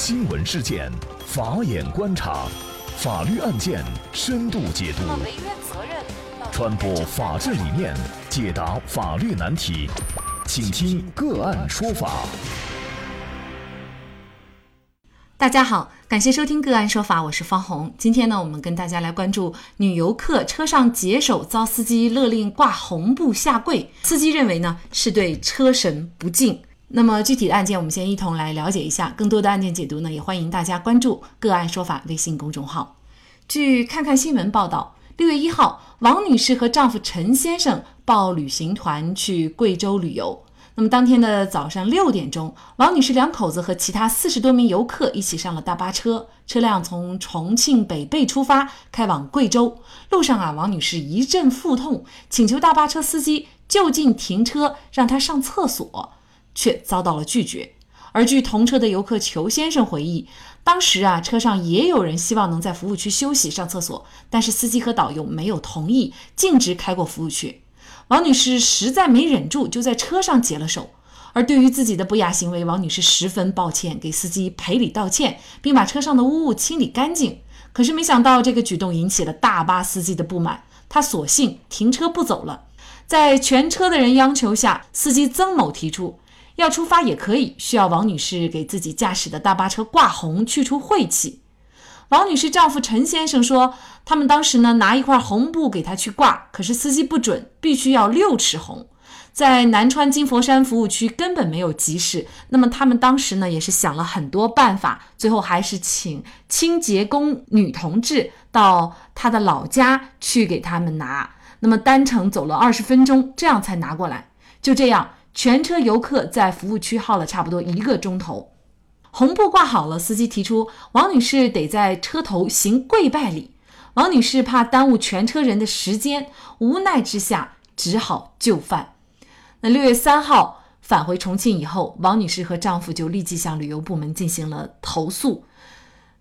新闻事件，法眼观察，法律案件深度解读，传播法治理念，解答法律难题，请听个案说法。大家好，感谢收听个案说法，我是方红。今天呢，我们跟大家来关注女游客车上解手遭司机勒令挂红布下跪，司机认为呢是对车神不敬。那么具体的案件，我们先一同来了解一下。更多的案件解读呢，也欢迎大家关注“个案说法”微信公众号。据看看新闻报道，六月一号，王女士和丈夫陈先生报旅行团去贵州旅游。那么当天的早上六点钟，王女士两口子和其他四十多名游客一起上了大巴车，车辆从重庆北碚出发，开往贵州。路上啊，王女士一阵腹痛，请求大巴车司机就近停车，让她上厕所。却遭到了拒绝。而据同车的游客裘先生回忆，当时啊，车上也有人希望能在服务区休息上厕所，但是司机和导游没有同意，径直开过服务区。王女士实在没忍住，就在车上解了手。而对于自己的不雅行为，王女士十分抱歉，给司机赔礼道歉，并把车上的污物清理干净。可是没想到，这个举动引起了大巴司机的不满，他索性停车不走了。在全车的人央求下，司机曾某提出。要出发也可以，需要王女士给自己驾驶的大巴车挂红，去除晦气。王女士丈夫陈先生说，他们当时呢拿一块红布给她去挂，可是司机不准，必须要六尺红。在南川金佛山服务区根本没有集市，那么他们当时呢也是想了很多办法，最后还是请清洁工女同志到她的老家去给他们拿。那么单程走了二十分钟，这样才拿过来。就这样。全车游客在服务区耗了差不多一个钟头，红布挂好了，司机提出王女士得在车头行跪拜礼。王女士怕耽误全车人的时间，无奈之下只好就范。那六月三号返回重庆以后，王女士和丈夫就立即向旅游部门进行了投诉。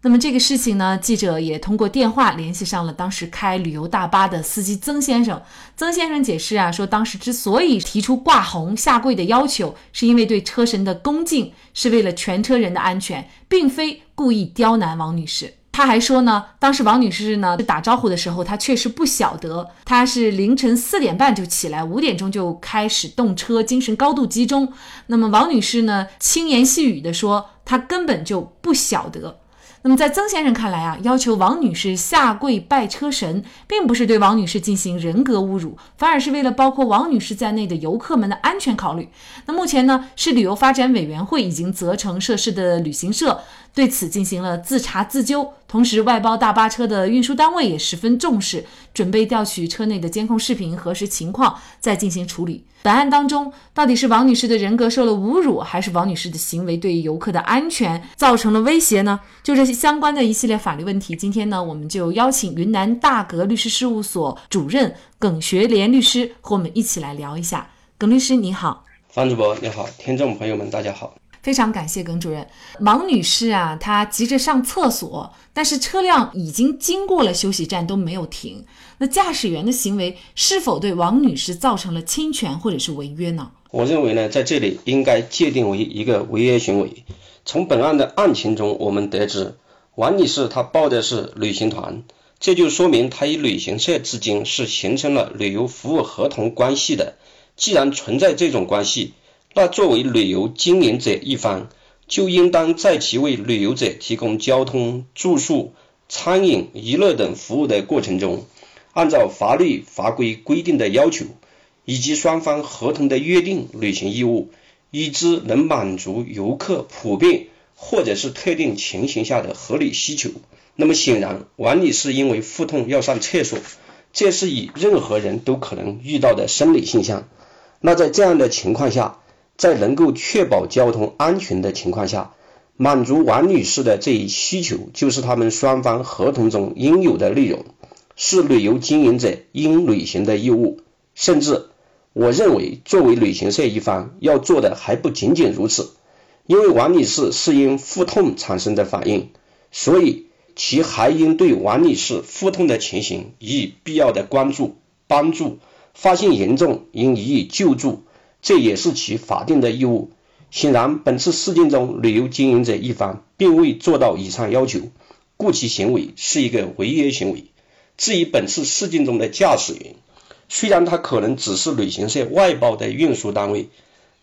那么这个事情呢，记者也通过电话联系上了当时开旅游大巴的司机曾先生。曾先生解释啊，说当时之所以提出挂红下跪的要求，是因为对车神的恭敬，是为了全车人的安全，并非故意刁难王女士。他还说呢，当时王女士呢打招呼的时候，她确实不晓得，她是凌晨四点半就起来，五点钟就开始动车，精神高度集中。那么王女士呢，轻言细语的说，她根本就不晓得。那么，在曾先生看来啊，要求王女士下跪拜车神，并不是对王女士进行人格侮辱，反而是为了包括王女士在内的游客们的安全考虑。那目前呢，是旅游发展委员会已经责成涉事的旅行社。对此进行了自查自纠，同时外包大巴车的运输单位也十分重视，准备调取车内的监控视频核实情况，再进行处理。本案当中，到底是王女士的人格受了侮辱，还是王女士的行为对游客的安全造成了威胁呢？就这些相关的一系列法律问题，今天呢，我们就邀请云南大格律师事务所主任耿学莲律师和我们一起来聊一下。耿律师你好，方主播你好，听众朋友们大家好。非常感谢耿主任。王女士啊，她急着上厕所，但是车辆已经经过了休息站都没有停。那驾驶员的行为是否对王女士造成了侵权或者是违约呢？我认为呢，在这里应该界定为一个违约行为。从本案的案情中，我们得知王女士她报的是旅行团，这就说明她与旅行社之间是形成了旅游服务合同关系的。既然存在这种关系，那作为旅游经营者一方，就应当在其为旅游者提供交通、住宿、餐饮、娱乐等服务的过程中，按照法律法规规定的要求，以及双方合同的约定履行义务，以之能满足游客普遍或者是特定情形下的合理需求。那么显然，王女士因为腹痛要上厕所，这是以任何人都可能遇到的生理现象。那在这样的情况下，在能够确保交通安全的情况下，满足王女士的这一需求，就是他们双方合同中应有的内容，是旅游经营者应履行的义务。甚至，我认为作为旅行社一方要做的还不仅仅如此，因为王女士是因腹痛产生的反应，所以其还应对王女士腹痛的情形予以必要的关注帮助，发现严重应予以救助。这也是其法定的义务，显然，本次事件中旅游经营者一方并未做到以上要求，故其行为是一个违约行为。至于本次事件中的驾驶员，虽然他可能只是旅行社外包的运输单位，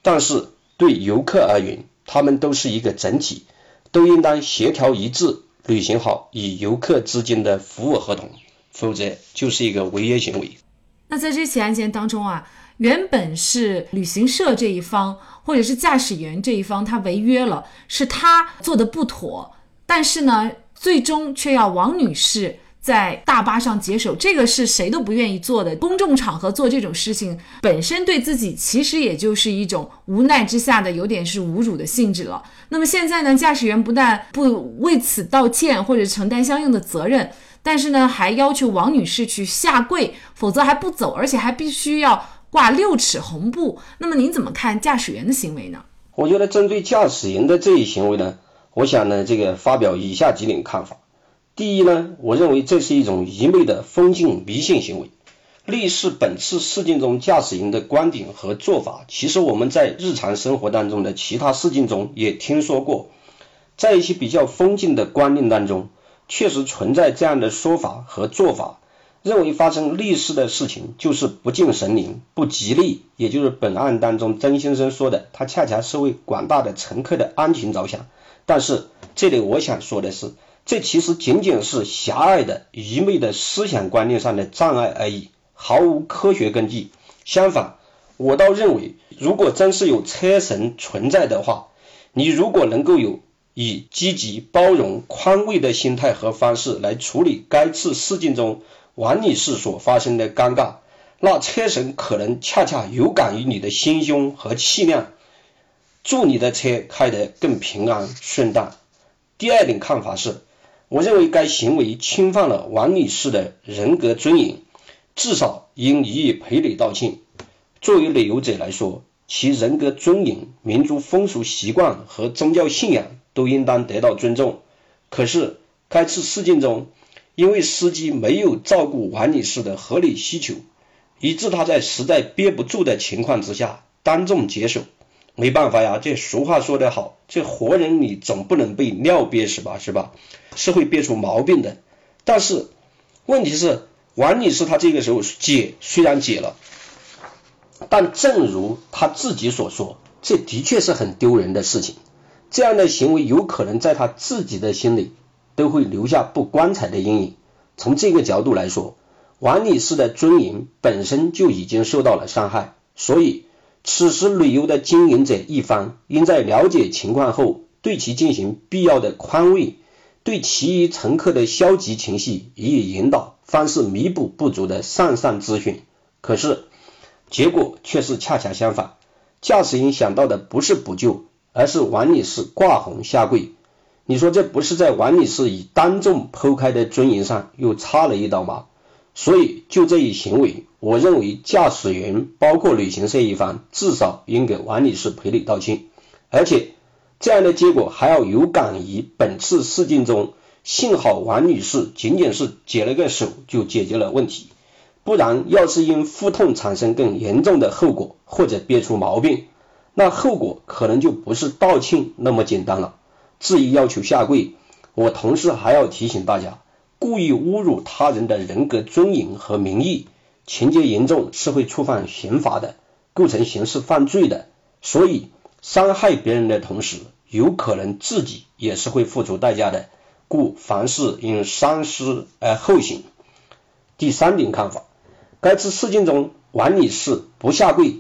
但是对游客而言，他们都是一个整体，都应当协调一致履行好与游客之间的服务合同，否则就是一个违约行为。那在这起案件当中啊，原本是旅行社这一方或者是驾驶员这一方他违约了，是他做的不妥，但是呢，最终却要王女士。在大巴上解手，这个是谁都不愿意做的。公众场合做这种事情，本身对自己其实也就是一种无奈之下的，有点是侮辱的性质了。那么现在呢，驾驶员不但不为此道歉或者承担相应的责任，但是呢，还要求王女士去下跪，否则还不走，而且还必须要挂六尺红布。那么您怎么看驾驶员的行为呢？我觉得针对驾驶员的这一行为呢，我想呢，这个发表以下几点看法。第一呢，我认为这是一种愚昧的封禁迷信行为。类似本次事件中驾驶员的观点和做法，其实我们在日常生活当中的其他事件中也听说过。在一些比较封禁的观念当中，确实存在这样的说法和做法，认为发生类似的事情就是不敬神灵、不吉利，也就是本案当中曾先生说的，他恰恰是为广大的乘客的安全着想。但是这里我想说的是。这其实仅仅是狭隘的、愚昧的思想观念上的障碍而已，毫无科学根据。相反，我倒认为，如果真是有车神存在的话，你如果能够有以积极、包容、宽慰的心态和方式来处理该次事件中王女士所发生的尴尬，那车神可能恰恰有感于你的心胸和气量，祝你的车开得更平安顺当。第二点看法是。我认为该行为侵犯了王女士的人格尊严，至少应予以赔礼道歉。作为旅游者来说，其人格尊严、民族风俗习惯和宗教信仰都应当得到尊重。可是，该次事件中，因为司机没有照顾王女士的合理需求，以致她在实在憋不住的情况之下当众解手。没办法呀，这俗话说得好，这活人你总不能被尿憋死吧，是吧？是会憋出毛病的。但是问题是，王女士她这个时候解虽然解了，但正如她自己所说，这的确是很丢人的事情。这样的行为有可能在她自己的心里都会留下不光彩的阴影。从这个角度来说，王女士的尊严本身就已经受到了伤害，所以。此时，旅游的经营者一方应在了解情况后，对其进行必要的宽慰，对其余乘客的消极情绪予以引导，方是弥补不足的上上之训。可是，结果却是恰恰相反，驾驶员想到的不是补救，而是王女士挂红下跪。你说这不是在王女士已当众剖开的尊严上又插了一刀吗？所以，就这一行为，我认为驾驶员包括旅行社一方至少应给王女士赔礼道歉，而且这样的结果还要有感于本次事件中，幸好王女士仅仅是解了个手就解决了问题，不然要是因腹痛产生更严重的后果或者憋出毛病，那后果可能就不是道歉那么简单了。质疑要求下跪，我同时还要提醒大家。故意侮辱他人的人格尊严和名誉，情节严重是会触犯刑法的，构成刑事犯罪的。所以，伤害别人的同时，有可能自己也是会付出代价的。故凡事应三思而后行。第三点看法，该次事件中王女士不下跪，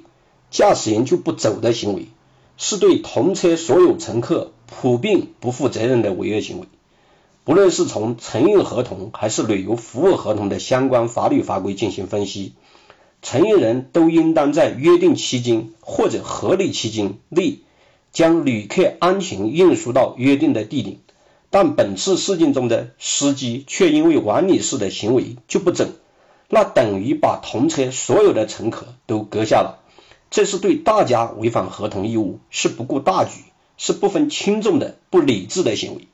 驾驶员就不走的行为，是对同车所有乘客普遍不负责任的违约行为。不论是从承运合同还是旅游服务合同的相关法律法规进行分析，承运人都应当在约定期间或者合理期间内将旅客安全运输到约定的地点。但本次事件中的司机却因为王女士的行为就不走，那等于把同车所有的乘客都搁下了，这是对大家违反合同义务，是不顾大局，是不分轻重的不理智的行为。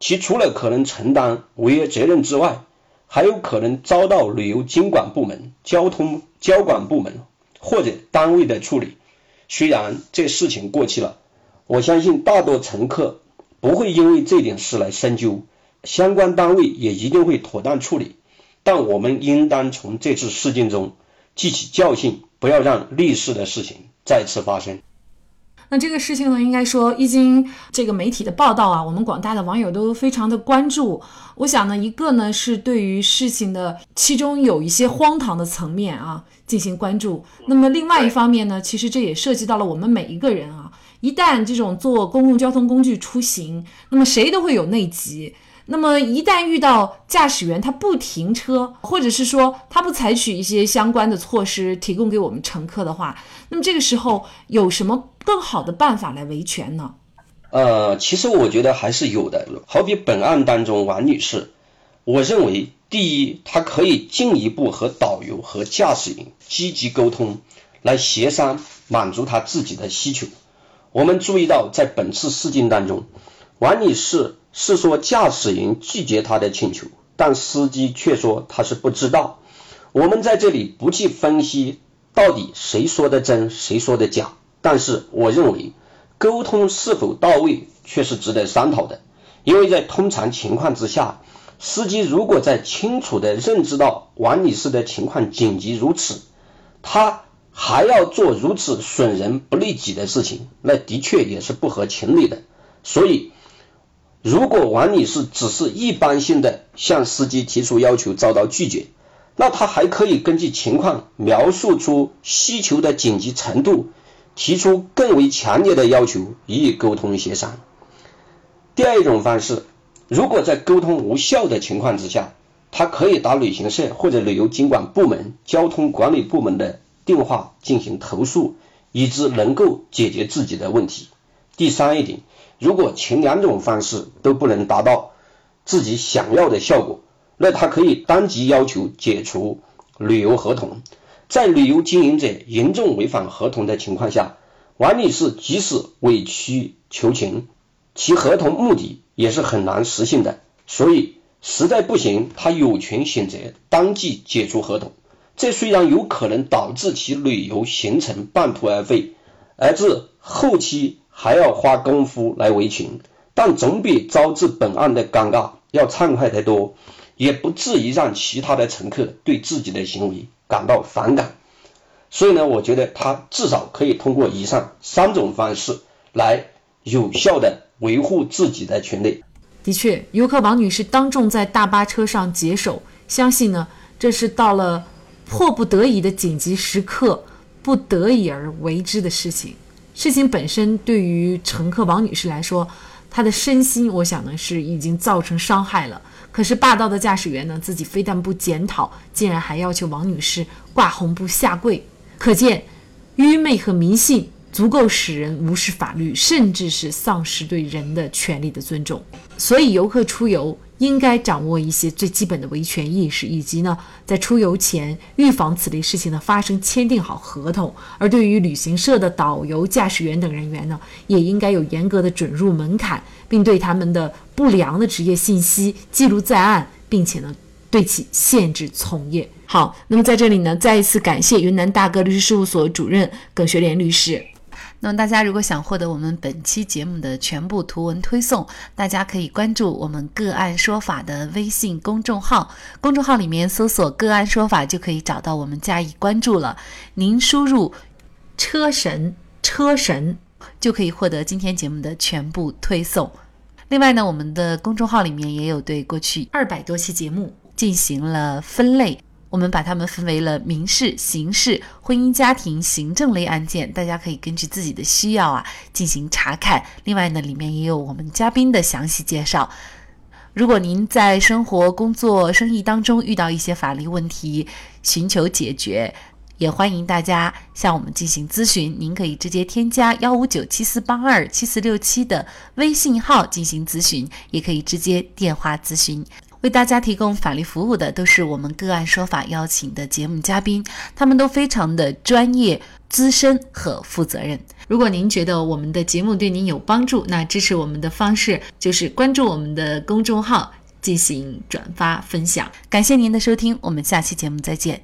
其除了可能承担违约责任之外，还有可能遭到旅游监管部门、交通交管部门或者单位的处理。虽然这事情过去了，我相信大多乘客不会因为这点事来深究，相关单位也一定会妥当处理。但我们应当从这次事件中汲取教训，不要让类似的事情再次发生。那这个事情呢，应该说一经这个媒体的报道啊，我们广大的网友都非常的关注。我想呢，一个呢是对于事情的其中有一些荒唐的层面啊进行关注。那么另外一方面呢，其实这也涉及到了我们每一个人啊。一旦这种坐公共交通工具出行，那么谁都会有内急。那么一旦遇到驾驶员他不停车，或者是说他不采取一些相关的措施提供给我们乘客的话，那么这个时候有什么更好的办法来维权呢？呃，其实我觉得还是有的。好比本案当中王女士，我认为第一，她可以进一步和导游和驾驶员积极沟通，来协商满足她自己的需求。我们注意到，在本次事件当中，王女士。是说驾驶员拒绝她的请求，但司机却说他是不知道。我们在这里不去分析到底谁说的真，谁说的假，但是我认为沟通是否到位却是值得商讨的。因为在通常情况之下，司机如果在清楚的认知到王女士的情况紧急如此，他还要做如此损人不利己的事情，那的确也是不合情理的。所以。如果王女士只是一般性的向司机提出要求遭到拒绝，那他还可以根据情况描述出需求的紧急程度，提出更为强烈的要求予以沟通协商。第二种方式，如果在沟通无效的情况之下，他可以打旅行社或者旅游监管部门、交通管理部门的电话进行投诉，以致能够解决自己的问题。第三一点。如果前两种方式都不能达到自己想要的效果，那他可以当即要求解除旅游合同。在旅游经营者严重违反合同的情况下，王女士即使委曲求情，其合同目的也是很难实现的。所以实在不行，她有权选择当即解除合同。这虽然有可能导致其旅游行程半途而废，而至后期。还要花功夫来维权，但总比招致本案的尴尬要畅快得多，也不至于让其他的乘客对自己的行为感到反感。所以呢，我觉得他至少可以通过以上三种方式来有效的维护自己的权利。的确，游客王女士当众在大巴车上解手，相信呢，这是到了迫不得已的紧急时刻，不得已而为之的事情。事情本身对于乘客王女士来说，他的身心我想呢是已经造成伤害了。可是霸道的驾驶员呢，自己非但不检讨，竟然还要求王女士挂红布下跪，可见愚昧和迷信足够使人无视法律，甚至是丧失对人的权利的尊重。所以游客出游。应该掌握一些最基本的维权意识，以及呢，在出游前预防此类事情的发生，签订好合同。而对于旅行社的导游、驾驶员等人员呢，也应该有严格的准入门槛，并对他们的不良的职业信息记录在案，并且呢，对其限制从业。好，那么在这里呢，再一次感谢云南大哥律师事务所主任耿学莲律师。那么大家如果想获得我们本期节目的全部图文推送，大家可以关注我们“个案说法”的微信公众号，公众号里面搜索“个案说法”就可以找到我们加以关注了。您输入“车神车神”就可以获得今天节目的全部推送。另外呢，我们的公众号里面也有对过去二百多期节目进行了分类。我们把它们分为了民事、刑事、婚姻家庭、行政类案件，大家可以根据自己的需要啊进行查看。另外呢，里面也有我们嘉宾的详细介绍。如果您在生活、工作、生意当中遇到一些法律问题，寻求解决，也欢迎大家向我们进行咨询。您可以直接添加幺五九七四八二七四六七的微信号进行咨询，也可以直接电话咨询。为大家提供法律服务的都是我们个案说法邀请的节目嘉宾，他们都非常的专业、资深和负责任。如果您觉得我们的节目对您有帮助，那支持我们的方式就是关注我们的公众号，进行转发分享。感谢您的收听，我们下期节目再见。